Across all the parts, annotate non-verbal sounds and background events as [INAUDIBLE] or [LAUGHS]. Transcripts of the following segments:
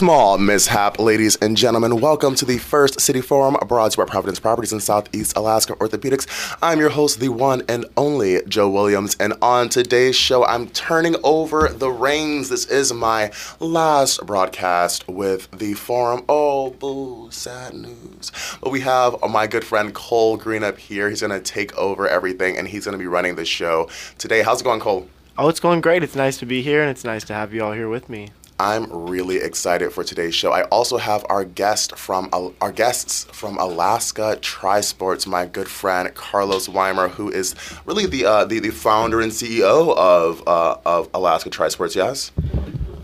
Small mishap, ladies and gentlemen. Welcome to the first City Forum brought to you by Providence Properties in Southeast Alaska Orthopedics. I'm your host, the one and only Joe Williams, and on today's show, I'm turning over the reins. This is my last broadcast with the Forum. Oh, boo, sad news. But we have my good friend Cole Green up here. He's going to take over everything, and he's going to be running the show today. How's it going, Cole? Oh, it's going great. It's nice to be here, and it's nice to have you all here with me. I'm really excited for today's show. I also have our guest from our guests from Alaska Trisports, my good friend Carlos Weimer, who is really the uh, the, the, founder and CEO of uh, of Alaska Trisports. Yes.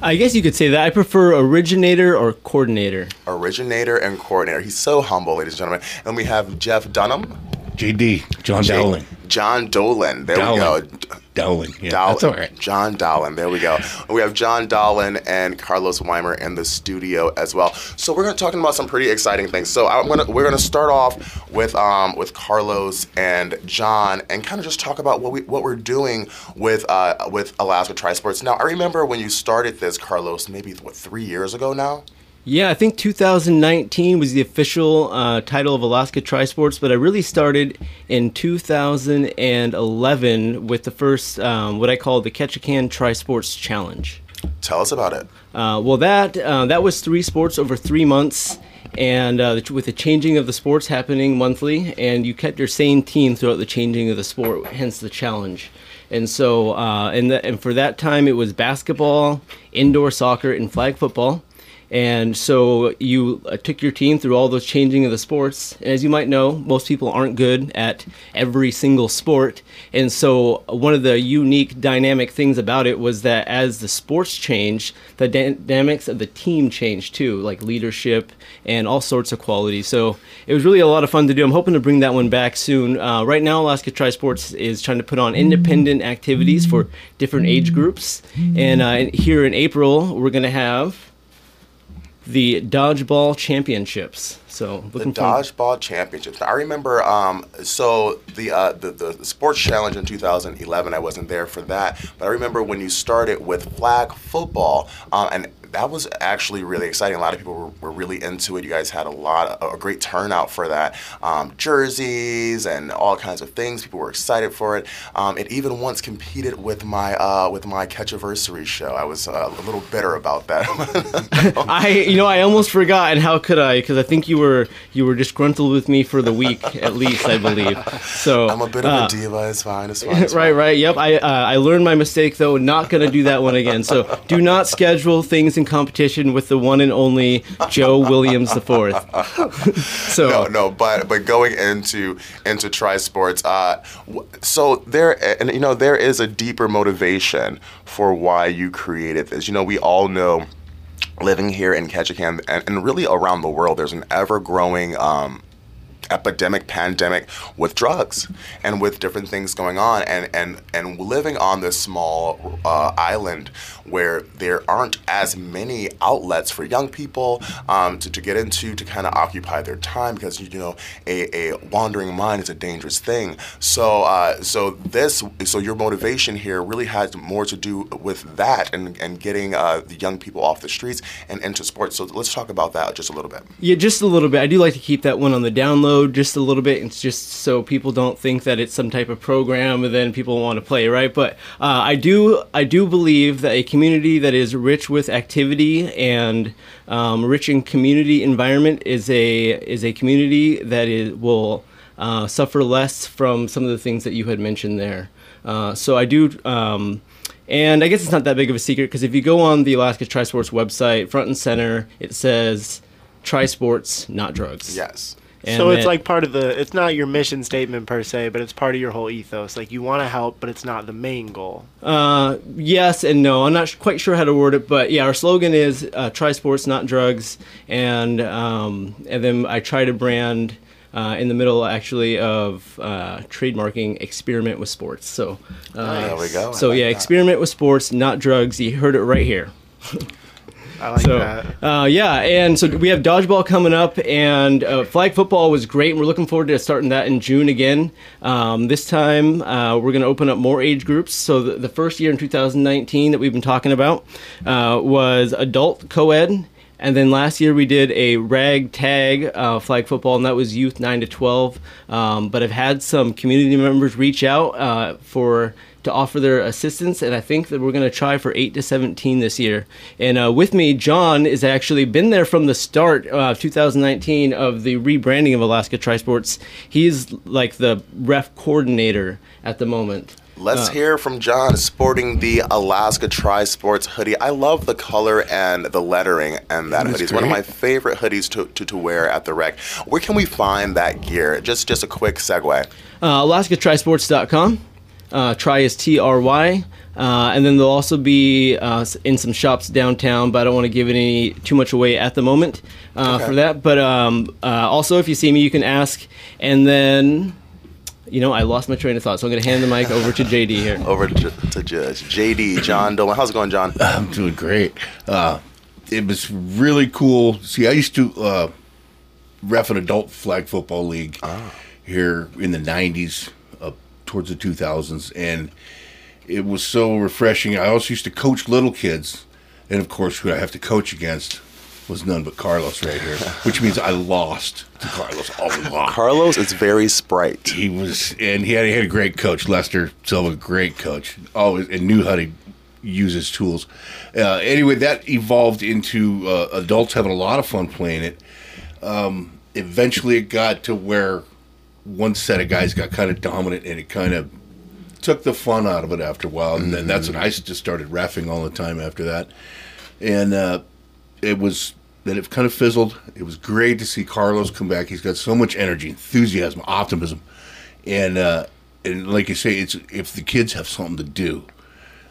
I guess you could say that. I prefer originator or coordinator. Originator and coordinator. He's so humble, ladies and gentlemen. And we have Jeff Dunham. JD, John J- Dowling. John Dolan. There Dowling. we go. Dowling. Yeah, Dow- that's all right. John Dowling. There we go. we have John Dowling and Carlos Weimer in the studio as well. So we're going to talking about some pretty exciting things. So I'm gonna we're gonna start off with um, with Carlos and John and kind of just talk about what we what we're doing with uh, with Alaska Trisports. Now I remember when you started this, Carlos, maybe what three years ago now. Yeah, I think 2019 was the official uh, title of Alaska Tri Sports, but I really started in 2011 with the first, um, what I call the Ketchikan Tri Sports Challenge. Tell us about it. Uh, well, that uh, that was three sports over three months, and uh, with the changing of the sports happening monthly, and you kept your same team throughout the changing of the sport, hence the challenge. And so, uh, and, the, and for that time, it was basketball, indoor soccer, and flag football. And so you uh, took your team through all those changing of the sports. And as you might know, most people aren't good at every single sport. And so one of the unique dynamic things about it was that as the sports changed, the dynamics of the team changed too, like leadership and all sorts of qualities. So it was really a lot of fun to do. I'm hoping to bring that one back soon. Uh, right now, Alaska Tri Sports is trying to put on independent activities for different age groups. And uh, here in April, we're going to have the dodgeball championships. So the dodgeball championships. I remember. Um, so the, uh, the, the sports challenge in 2011. I wasn't there for that, but I remember when you started with flag football, um, and that was actually really exciting. A lot of people were, were really into it. You guys had a lot, of, a great turnout for that. Um, jerseys and all kinds of things. People were excited for it. Um, it even once competed with my uh, with my Ketchiversary show. I was uh, a little bitter about that. [LAUGHS] I, you know, I almost forgot, and how could I? Because I think you were you were disgruntled with me for the week at least, I believe. So I'm a bit of uh, a diva. It's fine. It's fine. It's [LAUGHS] right, fine. right. Yep. I uh, I learned my mistake though. Not gonna do that one again. So do not schedule things in competition with the one and only Joe Williams the fourth. [LAUGHS] so no, no, but but going into into tri sports, uh, so there and you know there is a deeper motivation for why you created this. You know, we all know living here in Ketchikan and, and, really around the world, there's an ever growing um, epidemic pandemic with drugs and with different things going on and and and living on this small uh, island where there aren't as many outlets for young people um, to, to get into to kind of occupy their time because you know a, a wandering mind is a dangerous thing. So uh, so this so your motivation here really has more to do with that and and getting uh, the young people off the streets and into sports. So let's talk about that just a little bit. Yeah just a little bit. I do like to keep that one on the download just a little bit. It's just so people don't think that it's some type of program and then people want to play, right? But uh, I do I do believe that a community that is rich with activity and um, rich in community environment is a is a community that is will uh, suffer less from some of the things that you had mentioned there. Uh, so I do. Um, and I guess it's not that big of a secret because if you go on the Alaska Trisports website, front and center, it says Trisports, not drugs. Yes. And so it's like part of the. It's not your mission statement per se, but it's part of your whole ethos. Like you want to help, but it's not the main goal. Uh, yes and no. I'm not quite sure how to word it, but yeah, our slogan is uh, "Try sports, not drugs," and um, and then I try to brand. Uh, in the middle, actually, of uh, trademarking experiment with sports. So, uh, there we go. So, like yeah, that. experiment with sports, not drugs. You heard it right here. [LAUGHS] I like so, that. Uh, yeah, and so we have dodgeball coming up, and uh, flag football was great, and we're looking forward to starting that in June again. Um, this time, uh, we're going to open up more age groups. So the, the, first year in 2019 that we've been talking about uh, was adult co-ed and then last year we did a rag tag uh, flag football, and that was youth 9 to 12. Um, but I've had some community members reach out uh, for to offer their assistance, and I think that we're going to try for 8 to 17 this year. And uh, with me, John is actually been there from the start of 2019 of the rebranding of Alaska Trisports. He's like the ref coordinator at the moment. Let's uh, hear from John sporting the Alaska Tri Sports hoodie. I love the color and the lettering and that hoodie. It's one of my favorite hoodies to, to, to, wear at the rec. Where can we find that gear? Just just a quick segue. Uh, AlaskaTrisports.com. Uh, try is T R Y. Uh, and then they'll also be uh, in some shops downtown, but I don't want to give any too much away at the moment uh, okay. for that. But um, uh, also, if you see me, you can ask. And then you know, I lost my train of thought, so I'm going to hand the mic [LAUGHS] over to JD here. over to, to Judge JD John Dolan. How's it going, John? I'm doing great. Uh, it was really cool. See, I used to uh, ref an adult flag football league ah. here in the '90s, up towards the 2000s, and it was so refreshing. I also used to coach little kids, and of course, who I have to coach against was none but Carlos right here, [LAUGHS] which means I lost to Carlos a lot. Carlos is very sprite. He was, and he had, he had a great coach, Lester Silva, a great coach, always and knew how to use his tools. Uh, anyway, that evolved into uh, adults having a lot of fun playing it. Um, eventually, it got to where one set of guys got kind of dominant, and it kind of took the fun out of it after a while. And then that's when I just started refing all the time after that. And uh, it was then it kind of fizzled. It was great to see Carlos come back. He's got so much energy, enthusiasm, optimism, and uh, and like you say, it's if the kids have something to do.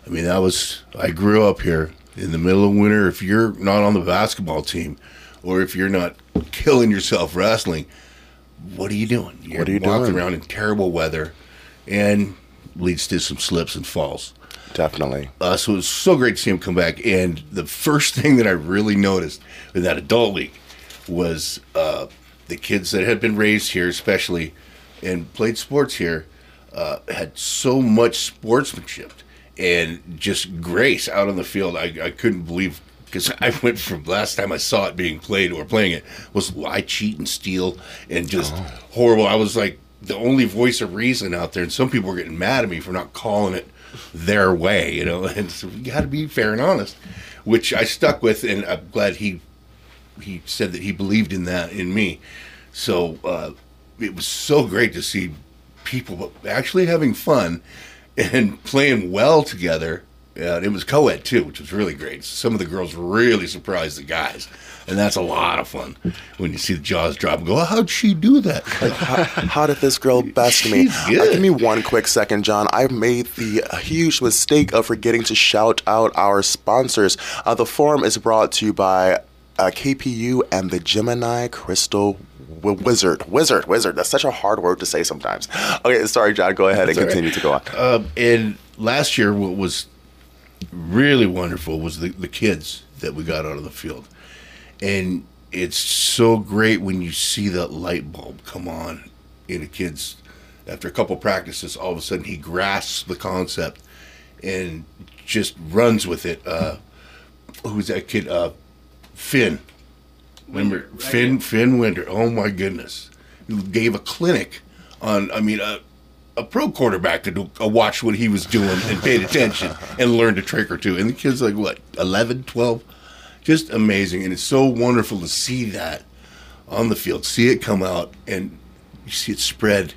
I mean, that was I grew up here in the middle of winter. If you're not on the basketball team, or if you're not killing yourself wrestling, what are you doing? You're what are you walking doing? around in terrible weather, and leads to some slips and falls. Definitely. Uh, so it was so great to see him come back. And the first [LAUGHS] thing that I really noticed in that adult league was uh, the kids that had been raised here, especially, and played sports here, uh, had so much sportsmanship and just grace out on the field. I, I couldn't believe because [LAUGHS] I went from last time I saw it being played or playing it was I cheat and steal and just oh. horrible. I was like the only voice of reason out there, and some people were getting mad at me for not calling it their way, you know. [LAUGHS] And so you got to be fair and honest, which I stuck with, and I'm glad he he said that he believed in that in me. So uh, it was so great to see people actually having fun and playing well together. Uh, it was co-ed too, which was really great. Some of the girls really surprised the guys and that's a lot of fun when you see the jaws drop and go, "How'd she do that? Like, how, how, did this girl [LAUGHS] best me?" Uh, give me one quick second, John. I made the huge mistake of forgetting to shout out our sponsors. Uh, the forum is brought to you by uh, KPU and the Gemini Crystal Wizard. Wizard. Wizard. That's such a hard word to say sometimes. Okay, sorry, John. Go ahead That's and continue right. to go on. Uh, and last year, what was really wonderful was the, the kids that we got out of the field. And it's so great when you see that light bulb come on in a kid's after a couple practices all of a sudden he grasps the concept and just runs with it. Uh, who's that kid? Uh, finn. Remember right finn finn winter oh my goodness. He gave a clinic on i mean a, a pro quarterback to do, uh, watch what he was doing and paid attention [LAUGHS] and learned a trick or two. And the kid's like what 11 12 just amazing. And it's so wonderful to see that on the field, see it come out, and you see it spread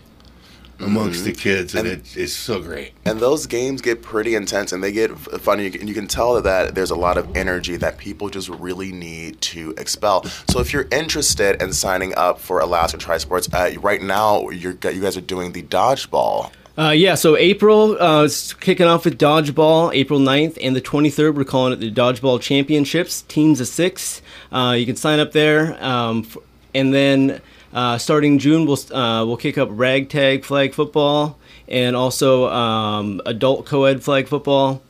amongst mm-hmm. the kids, and, and it, it's so great. And those games get pretty intense, and they get funny, and you can tell that there's a lot of energy that people just really need to expel. So if you're interested in signing up for Alaska Tri Sports, uh, right now you guys are doing the dodgeball uh, yeah, so April uh, is kicking off with dodgeball, April 9th, and the 23rd, we're calling it the Dodgeball Championships, teams of six. Uh, you can sign up there. Um, f- and then uh, starting June, we'll, uh, we'll kick up ragtag flag football and also um, adult co ed flag football.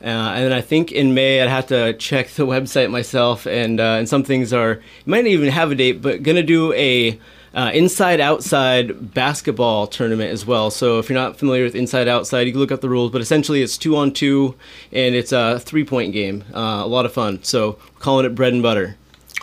Uh, and then I think in May I'd have to check the [LAUGHS] website myself, and and some things are might not even have a date, but gonna do a uh, inside outside basketball tournament as well. So if you're not familiar with inside outside, you can look up the rules. But essentially, it's two on two, and it's a three point game. Uh, a lot of fun. So calling it bread and butter.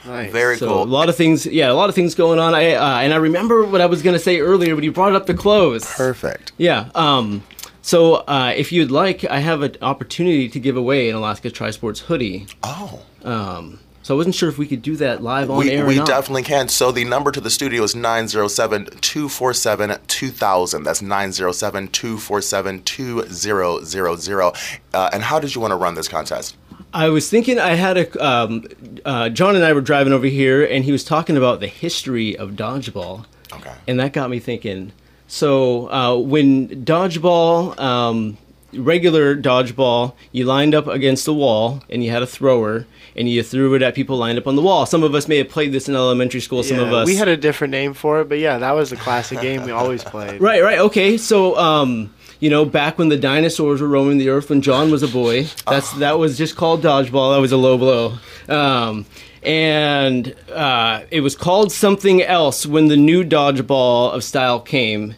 Nice. Very so cool. A lot of things, yeah, a lot of things going on. I uh, and I remember what I was gonna say earlier, when you brought up the clothes. Perfect. Yeah. Um, so uh, if you'd like, I have an opportunity to give away an Alaska Tri Sports hoodie. Oh. Um, so I wasn't sure if we could do that live on we, air. We definitely can. So the number to the studio is 907-247-2000. That's 907-247-2000. Uh, and how did you want to run this contest? I was thinking I had a um, uh, John and I were driving over here, and he was talking about the history of dodgeball. Okay. And that got me thinking. So uh, when dodgeball, um, regular dodgeball, you lined up against a wall, and you had a thrower, and you threw it at people lined up on the wall. Some of us may have played this in elementary school. Some Yeah, of us we had a different name for it, but yeah, that was a classic game we always played. Right, right, okay. So, um, you know, back when the dinosaurs were roaming the earth when John was a boy, that's that was just called dodgeball. That was a low blow. Um, and uh, it was called something else when the new dodgeball of style came.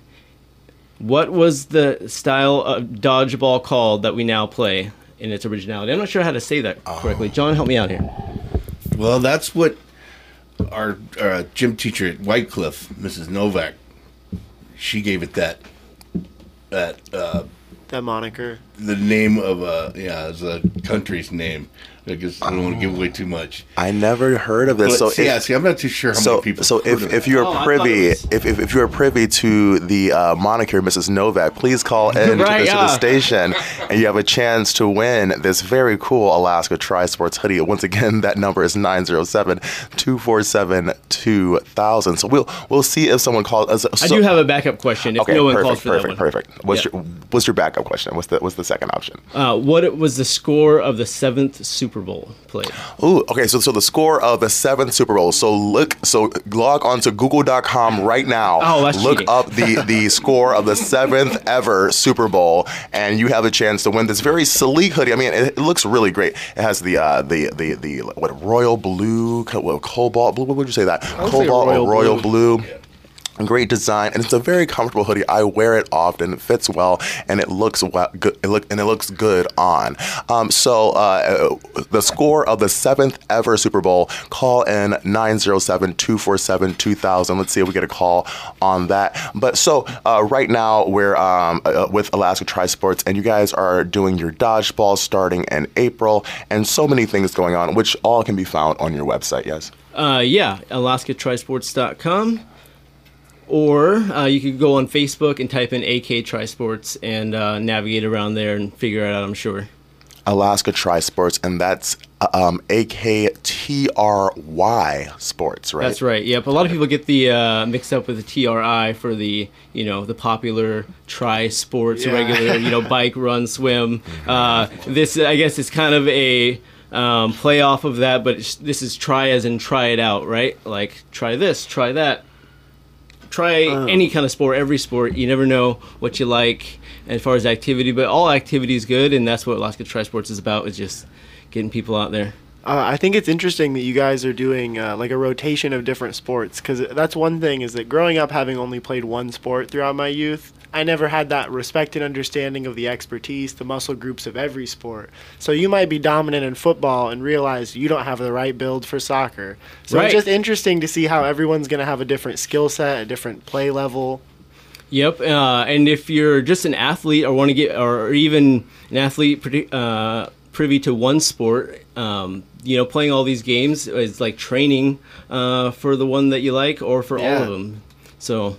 What was the style of dodgeball called that we now play in its originality? I'm not sure how to say that correctly. John, help me out here. Well, that's what our uh, gym teacher at Whitecliff, Mrs. Novak, she gave it that that uh, That moniker. the name of a yeah, as a country's name. I guess I don't want to give away too much. I never heard of this. But so see, if- yeah, see, I'm not too sure how so, many people. so heard if, of if it. you're Oh, privy was- if, if, if you're privy to the uh, moniker Mrs. Novak, please call in Right, to, the, to the station and you have a chance to win this very cool Alaska Tri Sports hoodie. Once again, [LAUGHS] that number is 907-247-2000. So we'll we'll see if someone calls. Uh, I do have a backup question if Okay, no one perfect, calls for perfect, that one. perfect. What's Yeah. your what's your backup question? What's the what's the second option? Uh, what was the score of the seventh Super Bowl played? Ooh, okay. So, so the score of the seventh Super Bowl. So look, so log on to Google.com right now. Oh, that's look cheating. up the the [LAUGHS] score of the seventh ever Super Bowl, and you have a chance to win this very sleek hoodie. I mean, it, it looks really great. It has the uh, the the the what royal blue, co- what, cobalt blue. What would you say that? Cobalt royal or royal blue. blue. Great design, and it's a very comfortable hoodie. I wear it often. It fits well, and it looks well, good. It look and it looks good on. Um, so uh, the score of the seventh ever Super Bowl. Call in 907-247-2000. Let's see if we get a call on that. But so uh, right now we're um, uh, with Alaska Tri Sports, and you guys are doing your dodgeball starting in April, and so many things going on, which all can be found on your website. Yes. Uh, yeah, AlaskaTrisports.com. Or uh, you could go on Facebook and type in AK Trisports and uh, navigate around there and figure it out, I'm sure. Alaska Tri Sports, and that's uh, um, AKTRY Sports, right? That's right. Yep. A lot of people get the uh, mixed up with the TRI for the you know the popular tri sports Yeah. regular you know [LAUGHS] bike run swim. Uh, this I guess is kind of a um, play off of that, but it's, this is try as in try it out, right? Like try this, try that. Try any kind of sport, every sport. You never know what you like as far as activity, but all activity is good, and that's what Alaska Tri Sports is about. Is just getting people out there. Uh, I think it's interesting that you guys are doing uh, like a rotation of different sports because that's one thing is that growing up having only played one sport throughout my youth, I never had that respect and understanding of the expertise, the muscle groups of every sport. So you might be dominant in football and realize you don't have the right build for soccer. So Right. it's just interesting to see how everyone's going to have a different skill set, a different play level. Yep, uh, and if you're just an athlete or want to get, or even an athlete uh, privy to one sport, um, you know, playing all these games is like training uh, for the one that you like or for all of them. So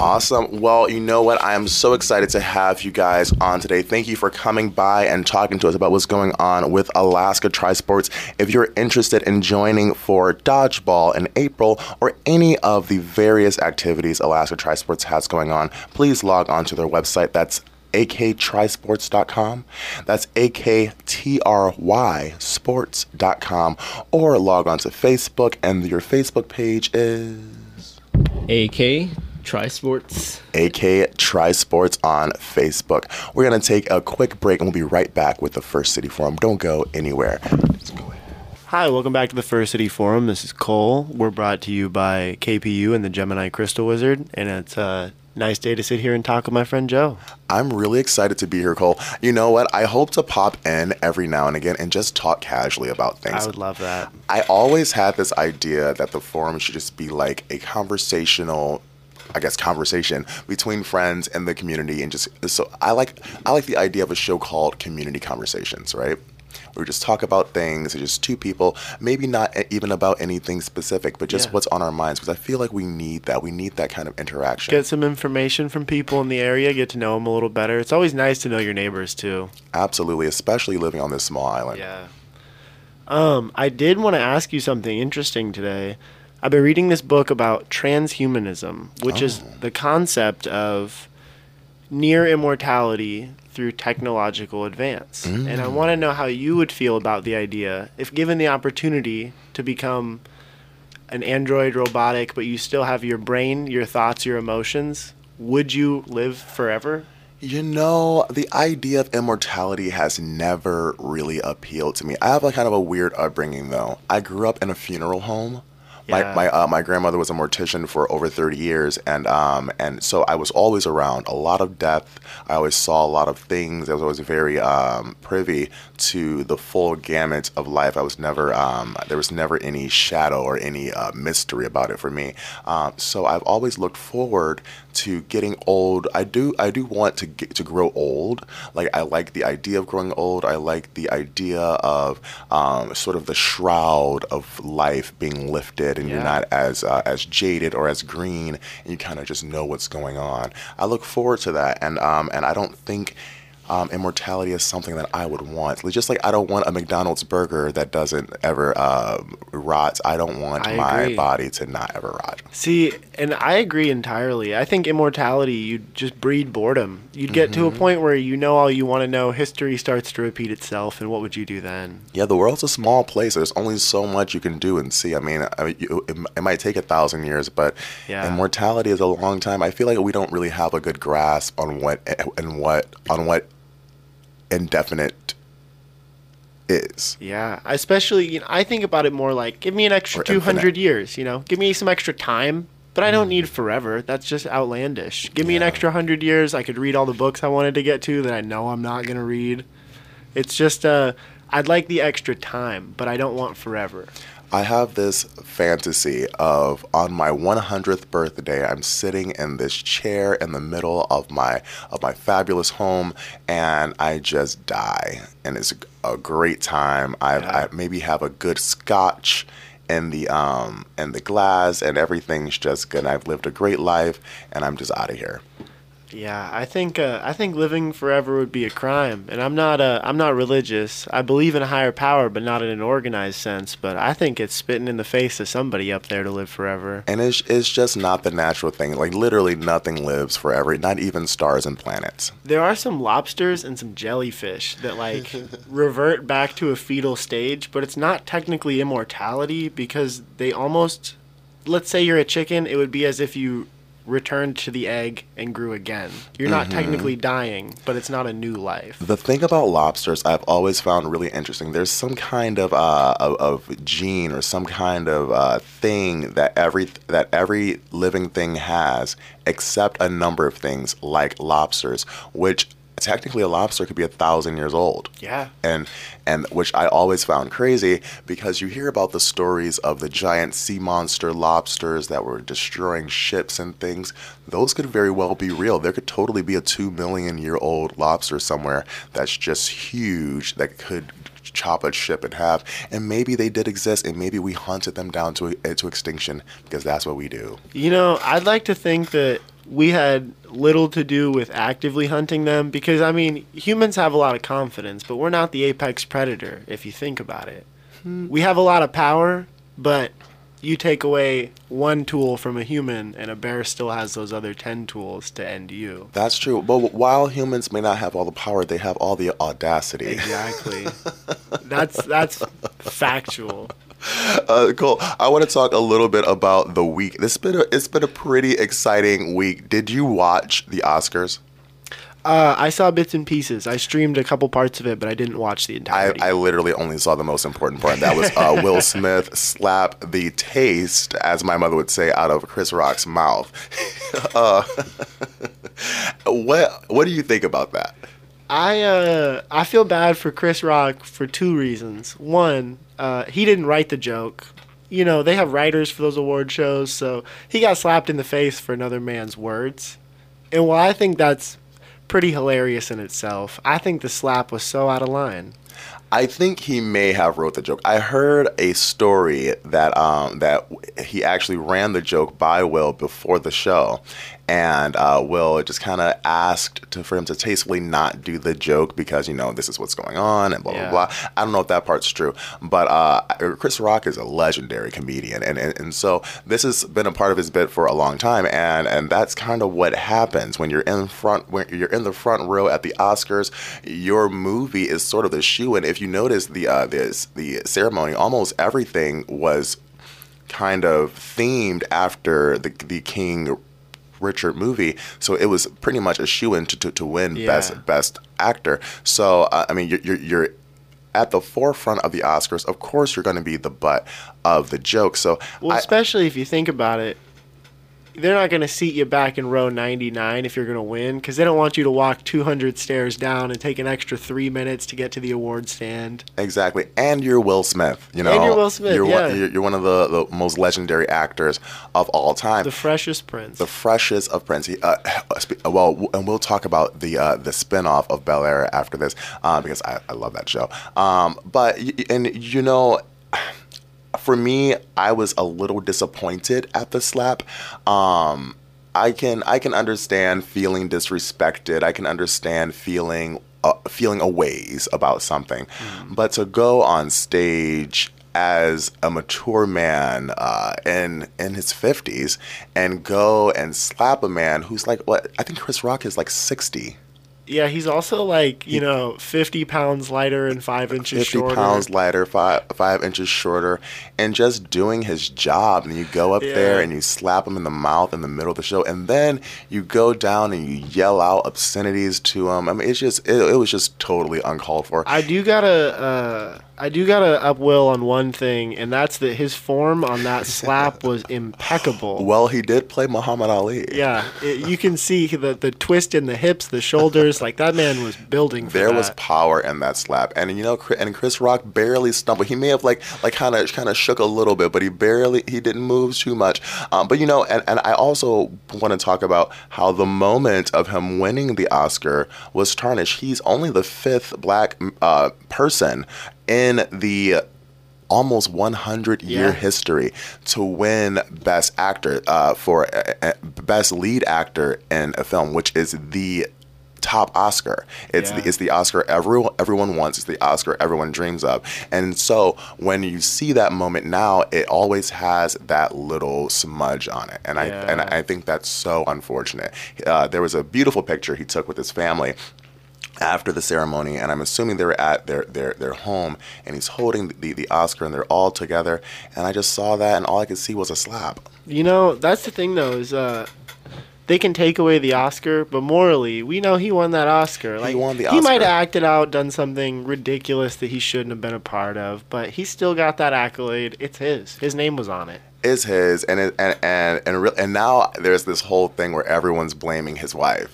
Awesome. Well, you know what? I am so excited to have you guys on today. Thank you for coming by and talking to us about what's going on with Alaska Tri Sports. If you're interested in joining for dodgeball in April or any of the various activities Alaska Tri Sports has going on, please log on to their website. That's aktrisports.com. That's A-K-T-R-Y sports.com. Or log on to Facebook, and your Facebook page is... AK Tri Sports. AK Tri Sports on Facebook. We're going to take a quick break and we'll be right back with the First City Forum. Don't go anywhere. Let's go ahead. Hi, welcome back to the First City Forum. This is Cole. We're brought to you by KPU and the Gemini Crystal Wizard, and it's uh, Nice day to sit here and talk with my friend Joe. I'm really excited to be here, Cole. You know what? I hope to pop in every now and again and just talk casually about things. I would love that. I always had this idea that the forum should just be like a conversational I guess conversation between friends and the community and just so I like I like the idea of a show called Community Conversations, right? Where we just talk about things, just two people, maybe not even about anything specific, but just Yeah. what's on our minds because I feel like we need that. We need that kind of interaction. Get some information from people in the area, get to know them a little better. It's always nice to know your neighbors too. Absolutely, especially living on this small island. Yeah. Um, I did want to ask you something interesting today. I've been reading this book about transhumanism, which is oh. the concept of near immortality through technological advance. And I mm. want to know how you would feel about the idea if given the opportunity to become an android robotic, but you still have your brain, your thoughts, your emotions. Would you live forever? You know, the idea of immortality has never really appealed to me. I have a kind of a weird upbringing, though. I grew up in a funeral home. Yeah. My my uh, my grandmother was a mortician for over 30 years, and um and so I was always around a lot of death. I always saw a lot of things. I was always very um, privy to the full gamut of life. I was never um, there was never any shadow or any uh, mystery about it for me. Um, so I've always looked forward to getting old. I do I do want to get to grow old. Like I like the idea of growing old. I like the idea of um, sort of the shroud of life being lifted, and you're not as uh, as jaded or as green, and you kind of just know what's going on. I look forward to that, and um, and I don't think. Um, immortality is something that I would want. Just like I don't want a McDonald's burger that doesn't ever um, rot. I don't want I my agree. body to not ever rot. See, and I agree entirely. I think immortality, you'd just breed boredom. You'd get to a point where you know all you want to know, history starts to repeat itself, and what would you do then? Yeah, the world's a small place. There's only so much you can do and see. I mean, I mean you, it, it might take a thousand years, but Yeah. immortality is a long time. I feel like we don't really have a good grasp on what and what on what indefinite is. Yeah, especially, you know, I think about it more like give me an extra 200 years, you know? Give me some extra time, but I don't need forever. That's just outlandish. Give me an extra 100 years, I could read all the books I wanted to get to that I know I'm not going to read. It's just uh I'd like the extra time, but I don't want forever. I have this fantasy of on my 100th birthday, I'm sitting in this chair in the middle of my of my fabulous home, and I just die, and it's a great time. I, Yeah. I maybe have a good scotch in the um in the glass, and everything's just good. I've lived a great life, and I'm just out of here. Yeah, I think uh, I think living forever would be a crime, and I'm not uh, I'm not religious. I believe in a higher power, but not in an organized sense. But I think it's spitting in the face of somebody up there to live forever. And it's, it's just not the natural thing. Like literally, nothing lives forever. Not even stars and planets. There are some lobsters and some jellyfish that like [LAUGHS] revert back to a fetal stage, but it's not technically immortality because they almost let's say you're a chicken, it would be as if you returned to the egg and grew again. You're not technically dying, but it's not a new life. The thing about lobsters I've always found really interesting, there's some kind of uh, of, of gene or some kind of uh, thing that every that every living thing has, except a number of things like lobsters, which technically a lobster could be a thousand years old. Yeah. and and which I always found crazy because you hear about the stories of the giant sea monster lobsters that were destroying ships and things. Those could very well be real. There could totally be a two million year old lobster somewhere that's just huge that could chop a ship in half. And maybe they did exist, and maybe we hunted them down to to extinction because that's what we do. You know, I'd like to think that we had little to do with actively hunting them because, I mean, humans have a lot of confidence, but we're not the apex predator if you think about it. Hmm. We have a lot of power, but you take away one tool from a human, and a bear still has those other 10 tools to end you. That's true. But while humans may not have all the power, they have all the audacity. Exactly. [LAUGHS] that's that's factual. Uh, cool. I want to talk a little bit about the week. This been a, it's been a pretty exciting week. Did you watch the Oscars? Uh, I saw bits and pieces. I streamed a couple parts of it, but I didn't watch the entire. I, I literally only saw the most important part. That was uh, [LAUGHS] Will Smith slap the taste, as my mother would say, out of Chris Rock's mouth. [LAUGHS] uh, [LAUGHS] what What do you think about that? I uh, I feel bad for Chris Rock for two reasons. One, uh, he didn't write the joke. You know, they have writers for those award shows, so he got slapped in the face for another man's words. And while I think that's pretty hilarious in itself. I think the slap was so out of line. I think he may have wrote the joke. I heard a story that um, that he actually ran the joke by Will before the show, and uh, Will just kind of asked to, for him to tastefully not do the joke because you know this is what's going on and blah yeah. blah blah. I don't know if that part's true, but uh, Chris Rock is a legendary comedian, and, and and so this has been a part of his bit for a long time, and and that's kind of what happens when you're in front when you're in the front row at the Oscars. Your movie is sort of the shoe, and if you notice the uh, this the ceremony, almost everything was kind of themed after the the King Richard movie, so it was pretty much a shoe in to, to, to win yeah. best best actor. So uh, I mean, you're, you're, you're at the forefront of the Oscars. Of course, you're going to be the butt of the joke. So well, I, especially if you think about it, they're not going to seat you back in row 99 if you're going to win because they don't want you to walk 200 stairs down and take an extra three minutes to get to the award stand. Exactly, and you're Will Smith. You know, and you're Will Smith. You're, yeah. one, you're, one of the, the most legendary actors of all time. The freshest Prince. The freshest of Prince. He, uh, [LAUGHS] well, and we'll talk about the uh, the spinoff of Bel Air after this uh, because I, I love that show. Um, but and you know for me, I was a little disappointed at the slap. Um, I can I can understand feeling disrespected. I can understand feeling uh, feeling a ways about something, mm. but to go on stage as a mature man uh, in in his fifties and go and slap a man who's like what I think Chris Rock is like sixty. Yeah, he's also like you know fifty pounds lighter and five inches 50 shorter. pounds lighter, five five inches shorter, and just doing his job. And you go up yeah. there and you slap him in the mouth in the middle of the show, and then you go down and you yell out obscenities to him. I mean, it's just it, it was just totally uncalled for. I do gotta. Uh I do gotta up Will on one thing, and that's that his form on that [LAUGHS] slap was impeccable. Well, he did play Muhammad Ali. Yeah, it, you can see the the twist in the hips, the shoulders. Like that man was building. there that. was power in that slap, and you know, and Chris Rock barely stumbled. He may have like like kind of kind of shook a little bit, but he barely he didn't move too much. Um, but you know, and and I also want to talk about how the moment of him winning the Oscar was tarnished. He's only the fifth black uh, person in the almost 100 year yeah. history to win best actor uh, for uh, uh, best lead actor in a film which is the top Oscar. It's yeah. the it's the Oscar everyone everyone wants. It's the Oscar everyone dreams of. And so when you see that moment now, it always has that little smudge on it. And yeah. I and I think that's so unfortunate. Uh, there was a beautiful picture he took with his family after the ceremony, and I'm assuming they were at their their, their home, and he's holding the, the Oscar, and they're all together, and I just saw that, and all I could see was a slap. You know, that's the thing though is uh, they can take away the Oscar, but morally, we know he won that Oscar. Like he won the Oscar. He might have acted out, done something ridiculous that he shouldn't have been a part of, but he still got that accolade. It's his. His name was on it is his, and it, and and and, re- and now there's this whole thing where everyone's blaming his wife,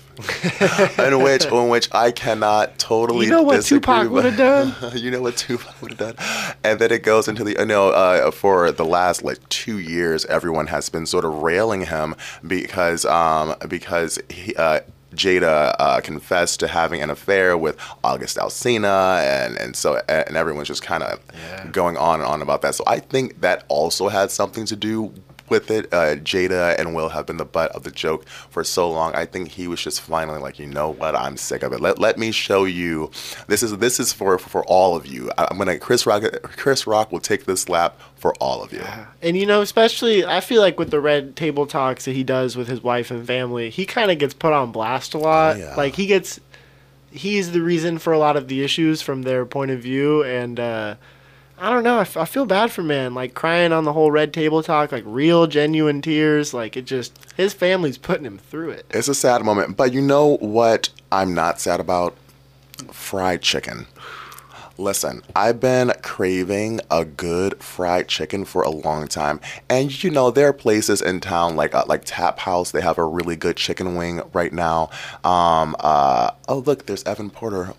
[LAUGHS] in which in which I cannot totally. You know what Tupac would have done. [LAUGHS] you know what Tupac would have done, and then it goes into the you know uh, for the last like two years, everyone has been sort of railing him because um because he. Uh, Jada uh, confessed to having an affair with August Alsina, and and so and everyone's just kind of yeah. going on and on about that. So I think that also had something to do with it. Uh, Jada and Will have been the butt of the joke for so long. I think he was just finally like, you know what? I'm sick of it. Let, let me show you. This is this is for for all of you. I'm gonna Chris Rock. Chris Rock will take this lap for all of you. And you know, especially I feel like with the red table talks that he does with his wife and family, he kind of gets put on blast a lot. Oh, yeah. Like he gets. He's the reason for a lot of the issues from their point of view, and uh, I don't know. I, f- I feel bad for man, like crying on the whole red table talk, like real genuine tears. Like it just his family's putting him through it. It's a sad moment, but you know what? I'm not sad about fried chicken. Listen, I've been craving a good fried chicken for a long time, and you know there are places in town like uh, like Tap House. They have a really good chicken wing right now. Um, uh, oh look, there's Evan Porter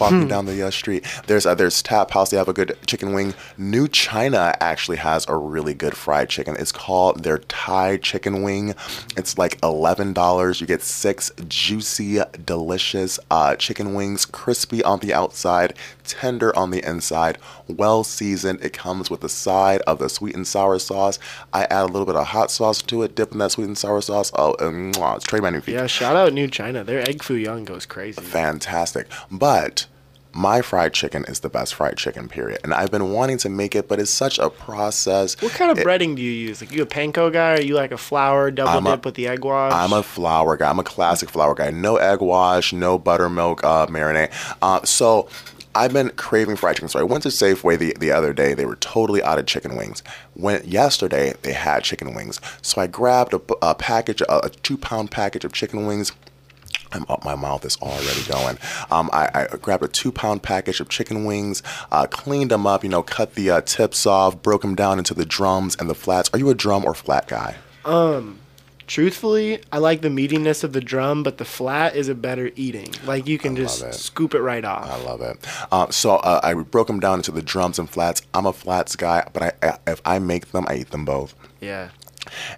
walking hmm. down the uh, street. There's uh, there's Tap House. They have a good chicken wing. New China actually has a really good fried chicken. It's called their Thai chicken wing. It's like eleven dollars. You get six juicy, delicious uh, chicken wings, crispy on the outside, tender on the inside, well seasoned. It comes with a side of the sweet and sour sauce. I add a little bit of hot sauce to it, dip in that sweet and sour sauce. Oh, and, mwah, it's trade magnifique. Yeah, shout out New China. Their egg foo young goes crazy. Fantastic, but my fried chicken is the best fried chicken, period. And I've been wanting to make it, but it's such a process. What kind of it, breading do you use? Like you a panko guy, or are you like a flour double I'm dip a, with the egg wash? I'm a flour guy. I'm a classic flour guy. No egg wash, no buttermilk uh, marinade. Uh, so I've been craving fried chicken. So I went to Safeway the, the other day. They were totally out of chicken wings. Went yesterday, they had chicken wings. So I grabbed a, a package, a, a two pound package of chicken wings I'm up, my mouth is already going. Um, I, I, grabbed a two pound package of chicken wings, uh, cleaned them up, you know, cut the uh, tips off, broke them down into the drums and the flats. Are you a drum or flat guy? Um, truthfully, I like the meatiness of the drum, but the flat is a better eating. Like you can I just scoop it right off. I love it. Um, so uh, I broke them down into the drums and flats. I'm a flats guy, but I, if I make them, I eat them both. Yeah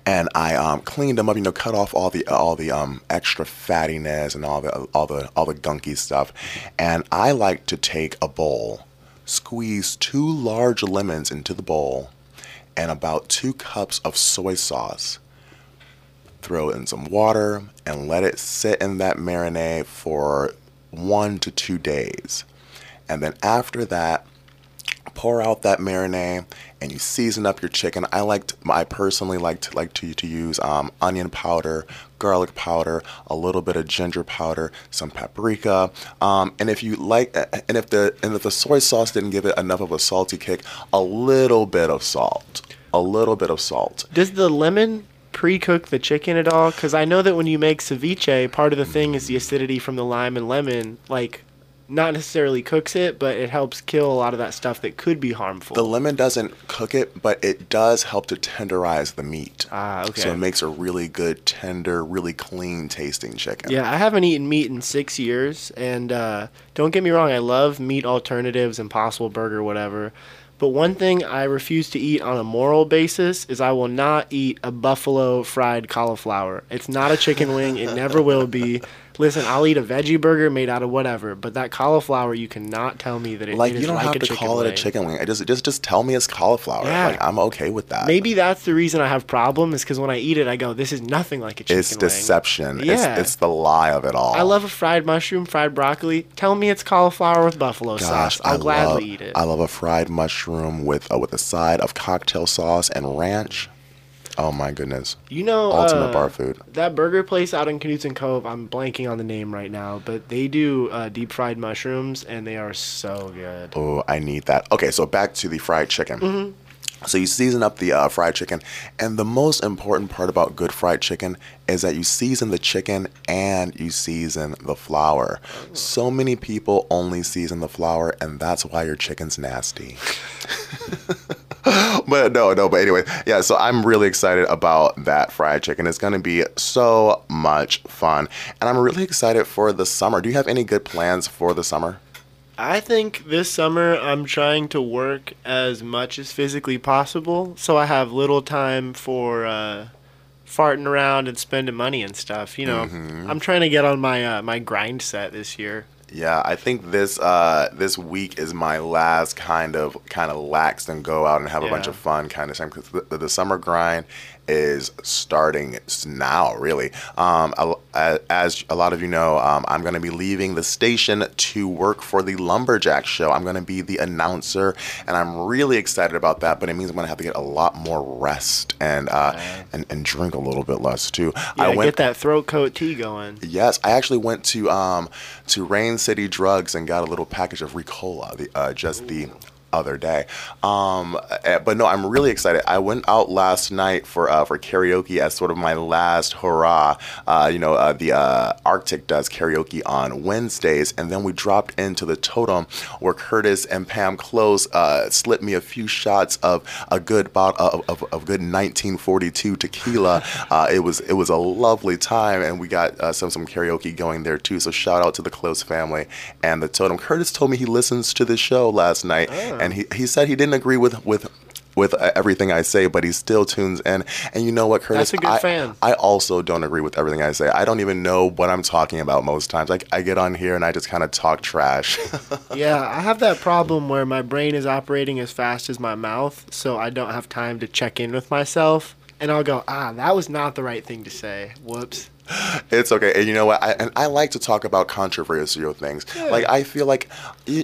and I um, cleaned them up. You know, cut off all the all the um, extra fattiness and all the all the all the gunky stuff. And I like to take a bowl, squeeze two large lemons into the bowl, and about two cups of soy sauce. Throw in some water and let it sit in that marinade for one to two days. And then after that, pour out that marinade and you season up your chicken. I liked, I personally like to like to to use um, onion powder, garlic powder, a little bit of ginger powder, some paprika, um, and if you like, and if the and if the soy sauce didn't give it enough of a salty kick, a little bit of salt, a little bit of salt. Does the lemon pre-cook the chicken at all? Because I know that when you make ceviche, part of the thing is the acidity from the lime and lemon. Like not necessarily cooks it, but it helps kill a lot of that stuff that could be harmful. The lemon doesn't cook it, but it does help to tenderize the meat. Ah, okay. So it makes a really good, tender, really clean tasting chicken. Yeah, I haven't eaten meat in six years, and uh, don't get me wrong, I love meat alternatives, Impossible Burger, whatever. But one thing I refuse to eat on a moral basis is I will not eat a buffalo fried cauliflower. It's not a chicken wing. It never will be. [LAUGHS] Listen, I'll eat a veggie burger made out of whatever, but that cauliflower, you cannot tell me that it, like it you don't like have to call it a chicken wing. I just just just tell me it's cauliflower. Yeah. Like I'm okay with that. Maybe that's the reason I have problem is because when I eat it, I go, this is nothing like a chicken. It's deception. Yeah, it's, it's, the lie of it all. I love a fried mushroom, fried broccoli. Tell me it's cauliflower with buffalo Gosh, sauce. I'll I gladly love, eat it. I love a fried mushroom with uh, with a side of cocktail sauce and ranch. Oh my goodness! You know, ultimate uh, bar food. That burger place out in Knudson Cove. I'm blanking on the name right now, but they do uh, deep fried mushrooms, and they are so good. Oh, I need that. Okay, so back to the fried chicken. Mm-hmm. So you season up the uh, fried chicken, and the most important part about good fried chicken is that you season the chicken and you season the flour. So many people only season the flour, and that's why your chicken's nasty. [LAUGHS] [LAUGHS] but no, no. But anyway, yeah. So I'm really excited about that fried chicken. It's gonna be so much fun, and I'm really excited for the summer. Do you have any good plans for the summer? I think this summer I'm trying to work as much as physically possible, so I have little time for uh, farting around and spending money and stuff. You know, mm-hmm. I'm trying to get on my uh, my grind set this year. Yeah, I think this uh, this week is my last kind of kind of lax and go out and have yeah. a bunch of fun kind of time because the, the, summer grind is starting now, really. Um, as a lot of you know, um, I'm going to be leaving the station to work for the Lumberjack Show. I'm going to be the announcer, and I'm really excited about that. But it means I'm going to have to get a lot more rest and uh, and, and drink a little bit less too. Yeah, I went, get that throat coat tea going. Yes, I actually went to um, to Rain City Drugs and got a little package of Ricola, the, uh, just the other day. Um, eh, but no, I'm really excited. I went out last night for uh, for karaoke as sort of my last hurrah. Uh, you know, uh, the uh, Arctic does karaoke on Wednesdays, and then we dropped into the Totem where Curtis and Pam Close uh, slipped me a few shots of a good bottle of, of, of good 1942 tequila. [LAUGHS] Uh, it was it was a lovely time, and we got some some karaoke going there too. So shout out to the Close family and the Totem. Curtis told me he listens to the show last night, oh. And he, he said he didn't agree with with with everything I say, but he still tunes in. And you know what, Curtis? That's a good I, fan. I also don't agree with everything I say. I don't even know what I'm talking about most times. Like I get on here and I just kind of talk trash. [LAUGHS] yeah, I have that problem where my brain is operating as fast as my mouth, so I don't have time to check in with myself. And I'll go, ah, that was not the right thing to say. Whoops [LAUGHS] it's okay. And you know what? I, and I like to talk about controversial things. Yeah. Like, I feel like,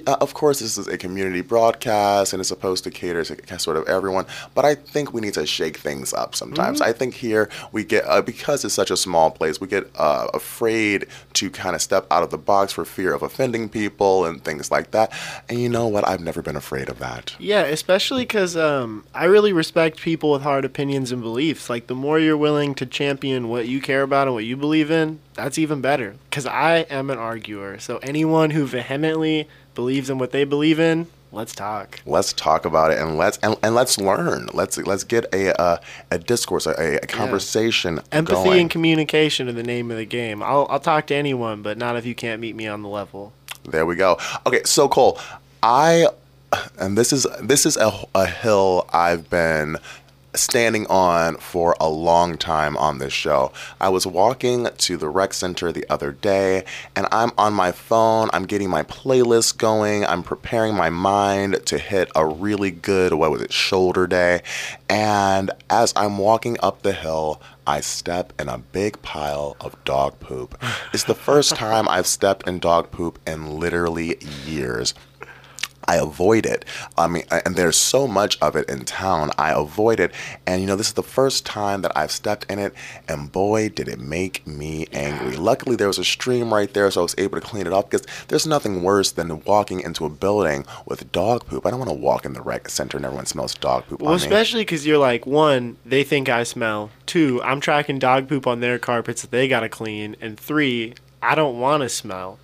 uh, of course, this is a community broadcast and it's supposed to cater to sort of everyone, but I think we need to shake things up sometimes. Mm-hmm. I think here we get, uh, because it's such a small place, we get uh, afraid to kind of step out of the box for fear of offending people and things like that. And you know what? I've never been afraid of that. Yeah, especially because um, I really respect people with hard opinions and beliefs. Like, the more you're willing to champion what you care about and what you believe in, that's even better. Because I am an arguer. So anyone who vehemently believes in what they believe in, let's talk. Let's talk about it and let's and, and let's learn. Let's let's get a a, a discourse, a, a conversation. Yeah. Empathy going. and communication are the name of the game. I'll I'll talk to anyone, but not if you can't meet me on the level. There we go. Okay, so Cole, I and this is this is a, a hill I've been standing on for a long time on this show. I was walking to the rec center the other day and I'm on my phone, I'm getting my playlist going, I'm preparing my mind to hit a really good, what was it, shoulder day. And as I'm walking up the hill, I step in a big pile of dog poop. It's the first [LAUGHS] time I've stepped in dog poop in literally years. I avoid it. I mean, and there's so much of it in town. I avoid it. And, you know, this is the first time that I've stepped in it. And boy, did it make me angry. Luckily, there was a stream right there, so I was able to clean it up because there's nothing worse than walking into a building with dog poop. I don't want to walk in the rec center and everyone smells dog poop. Well, especially because you're like, one, they think I smell. Two, I'm tracking dog poop on their carpets that they got to clean. And three, I don't want to smell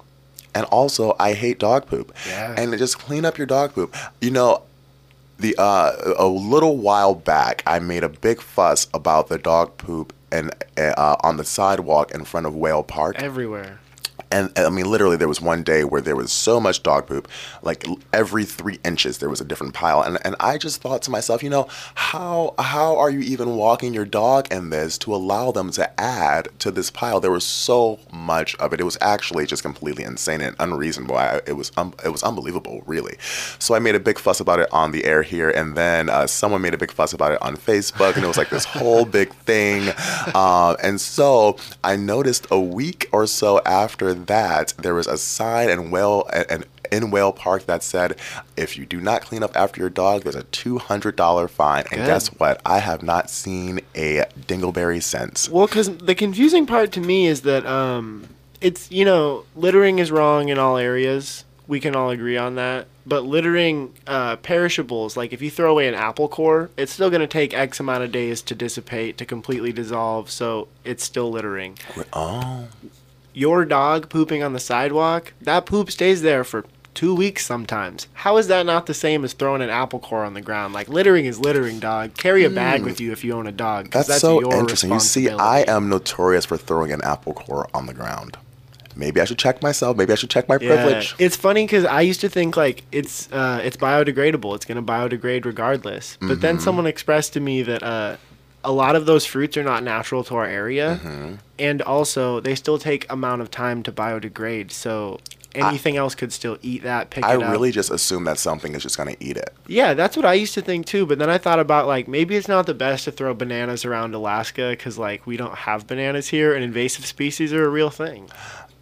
and also I hate dog poop. Yeah. And just clean up your dog poop. You know, the uh, a little while back, I made a big fuss about the dog poop and uh, on the sidewalk in front of Whale Park. Everywhere and I mean, literally, there was one day where there was so much dog poop, like every three inches there was a different pile, and and I just thought to myself, you know, how how are you even walking your dog in this to allow them to add to this pile? There was so much of it. It was actually just completely insane and unreasonable. I, it was um, it was unbelievable, really. So I made a big fuss about it on the air here, and then uh, someone made a big fuss about it on Facebook, and it was like this whole big thing. Uh, and so I noticed a week or so after that, there was a sign in Whale and in Whale Park that said, if you do not clean up after your dog, there's a two hundred dollar fine. And guess what? I have not seen a dingleberry since. Well, because the confusing part to me is that um, it's you know littering is wrong in all areas. We can all agree on that. But littering uh, perishables, like if you throw away an apple core, it's still going to take X amount of days to dissipate, to completely dissolve. So it's still littering. Oh your dog pooping on the sidewalk, that poop stays there for two weeks sometimes. How is that not the same as throwing an apple core on the ground? Like littering is littering, dog. Carry a bag mm. with you if you own a dog. That's, that's so interesting. You see, I am notorious for throwing an apple core on the ground. Maybe I should check myself. Maybe I should check my yeah. privilege. It's funny because I used to think like it's uh, it's biodegradable. It's gonna biodegrade regardless. But mm-hmm. then someone expressed to me that uh, a lot of those fruits are not natural to our area, mm-hmm. and also they still take amount of time to biodegrade. So anything I, else could still eat that. Pick I really just assume that something is just gonna eat it. Yeah, that's what I used to think too. But then I thought about like maybe it's not the best to throw bananas around Alaska because like we don't have bananas here, and invasive species are a real thing.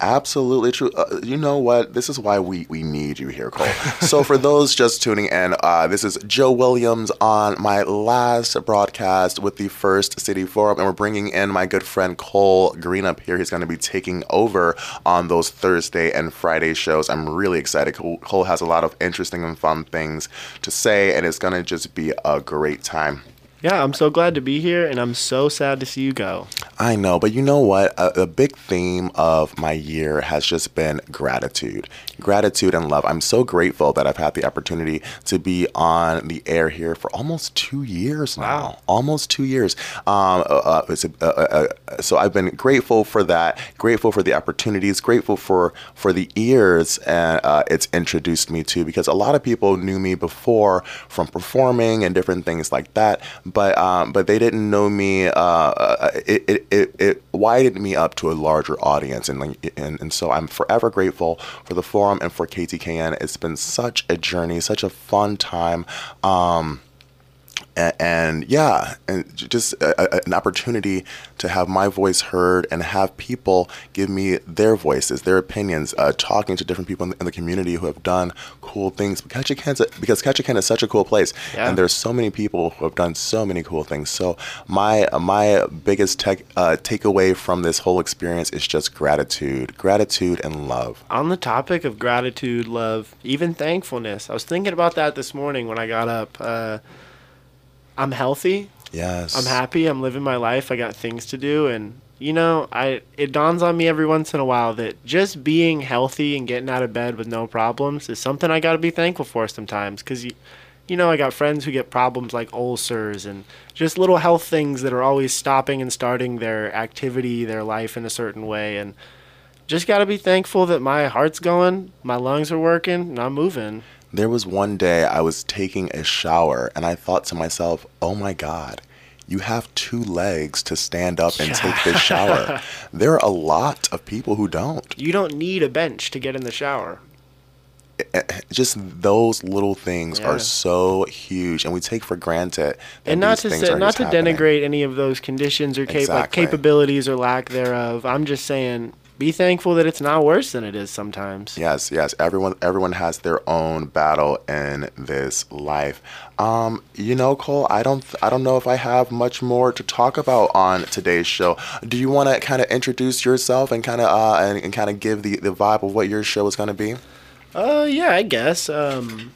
Absolutely true. Uh, you know what? This is why we, we need you here, Cole. so, for [LAUGHS] those just tuning in, uh, this is Joe Williams on my last broadcast with the First City Forum, and we're bringing in my good friend Cole Green up here. He's going to be taking over on those Thursday and Friday shows. I'm really excited. Cole, Cole has a lot of interesting and fun things to say, and it's going to just be a great time. Yeah, I'm so glad to be here, and I'm so sad to see you go. I know, but you know what? A, a, big theme of my year has just been gratitude. Gratitude and love. I'm so grateful that I've had the opportunity to be on the air here for almost two years now. Wow. Almost two years. Um, uh, uh, uh, uh, so I've been grateful for that, grateful for the opportunities, grateful for, for the ears and, uh, it's introduced me to because a lot of people knew me before from performing and different things like that but um, but they didn't know me. Uh, uh, it, it, it, it, widened me up to a larger audience, and, and and so I'm forever grateful for the forum and for KTKN. It's been such a journey, such a fun time. Um, and, and yeah, and just a, a, an opportunity to have my voice heard and have people give me their voices, their opinions, uh, talking to different people in the, in the, community who have done cool things. Ketchikan's a, because Ketchikan is such a cool place, yeah. and there's so many people who have done so many cool things. So my my biggest tech, uh, takeaway from this whole experience is just gratitude, gratitude and love. On the topic of gratitude, love, even thankfulness, I was thinking about that this morning when I got up. Uh, I'm healthy. Yes. I'm happy. I'm living my life. I got things to do and you know, I it dawns on me every once in a while that just being healthy and getting out of bed with no problems is something I got to be thankful for sometimes cuz you you know, I got friends who get problems like ulcers and just little health things that are always stopping and starting their activity, their life in a certain way and just got to be thankful that my heart's going, my lungs are working, and I'm moving. There was one day I was taking a shower and I thought to myself, oh my God, you have two legs to stand up and take this shower. [LAUGHS] there are a lot of people who don't. You don't need a bench to get in the shower. Eh, eh, just those little things yeah. are so huge, and we take for granted. and not to say, not to happening. denigrate any of those conditions or cap- exactly. like capabilities or lack thereof. I'm just saying be thankful that it's not worse than it is sometimes. Yes, yes. Everyone everyone has their own battle in this life. Um, you know, Cole, I don't I don't know if I have much more to talk about on today's show. Do you want to kind of introduce yourself and kind of uh and, and kind of give the the vibe of what your show is going to be? Uh yeah, I guess. Um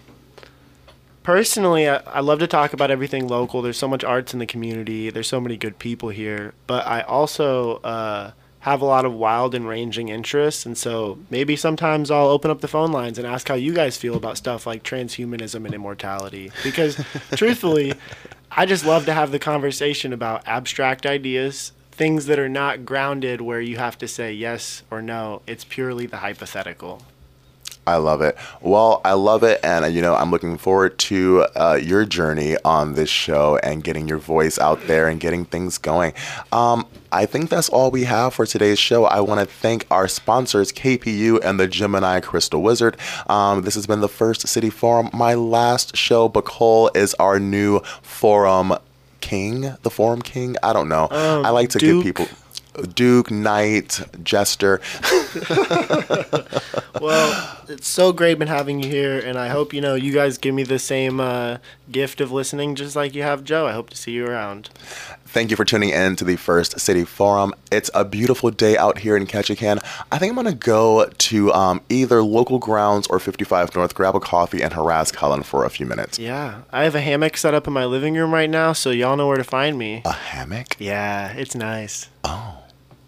personally, I, I, love to talk about everything local. There's so much arts in the community. There's so many good people here. But I also uh, have a lot of wild and ranging interests. And so maybe sometimes I'll open up the phone lines and ask how you guys feel about stuff like transhumanism and immortality. Because [LAUGHS] truthfully, I just love to have the conversation about abstract ideas, things that are not grounded where you have to say yes or no. It's purely the hypothetical. I love it. Well, I love it, and you know, I'm looking forward to uh, your journey on this show and getting your voice out there and getting things going. Um, I think that's all we have for today's show. I want to thank our sponsors, KPU and the Gemini Crystal Wizard. Um, this has been the first City Forum. My last show, Bacol, is our new forum king, the forum king. I don't know. Um, I like to Duke. give people Duke, Knight, Jester. [LAUGHS] well, it's so great been having you here, and I hope you know you guys give me the same uh, gift of listening, just like you have Joe. I hope to see you around. Thank you for tuning in to the First City Forum. It's a beautiful day out here in Ketchikan. I think I'm gonna go to um, either local grounds or 55 North, grab a coffee, and harass Colin for a few minutes. Yeah, I have a hammock set up in my living room right now, so y'all know where to find me. A hammock? Yeah, it's nice. Oh.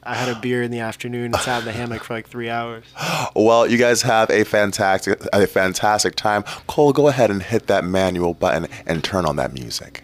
I had a beer in the afternoon and sat in the hammock for like three hours. [GASPS] Well, you guys have a fantastic, a fantastic time. Cole, go ahead and hit that manual button and turn on that music.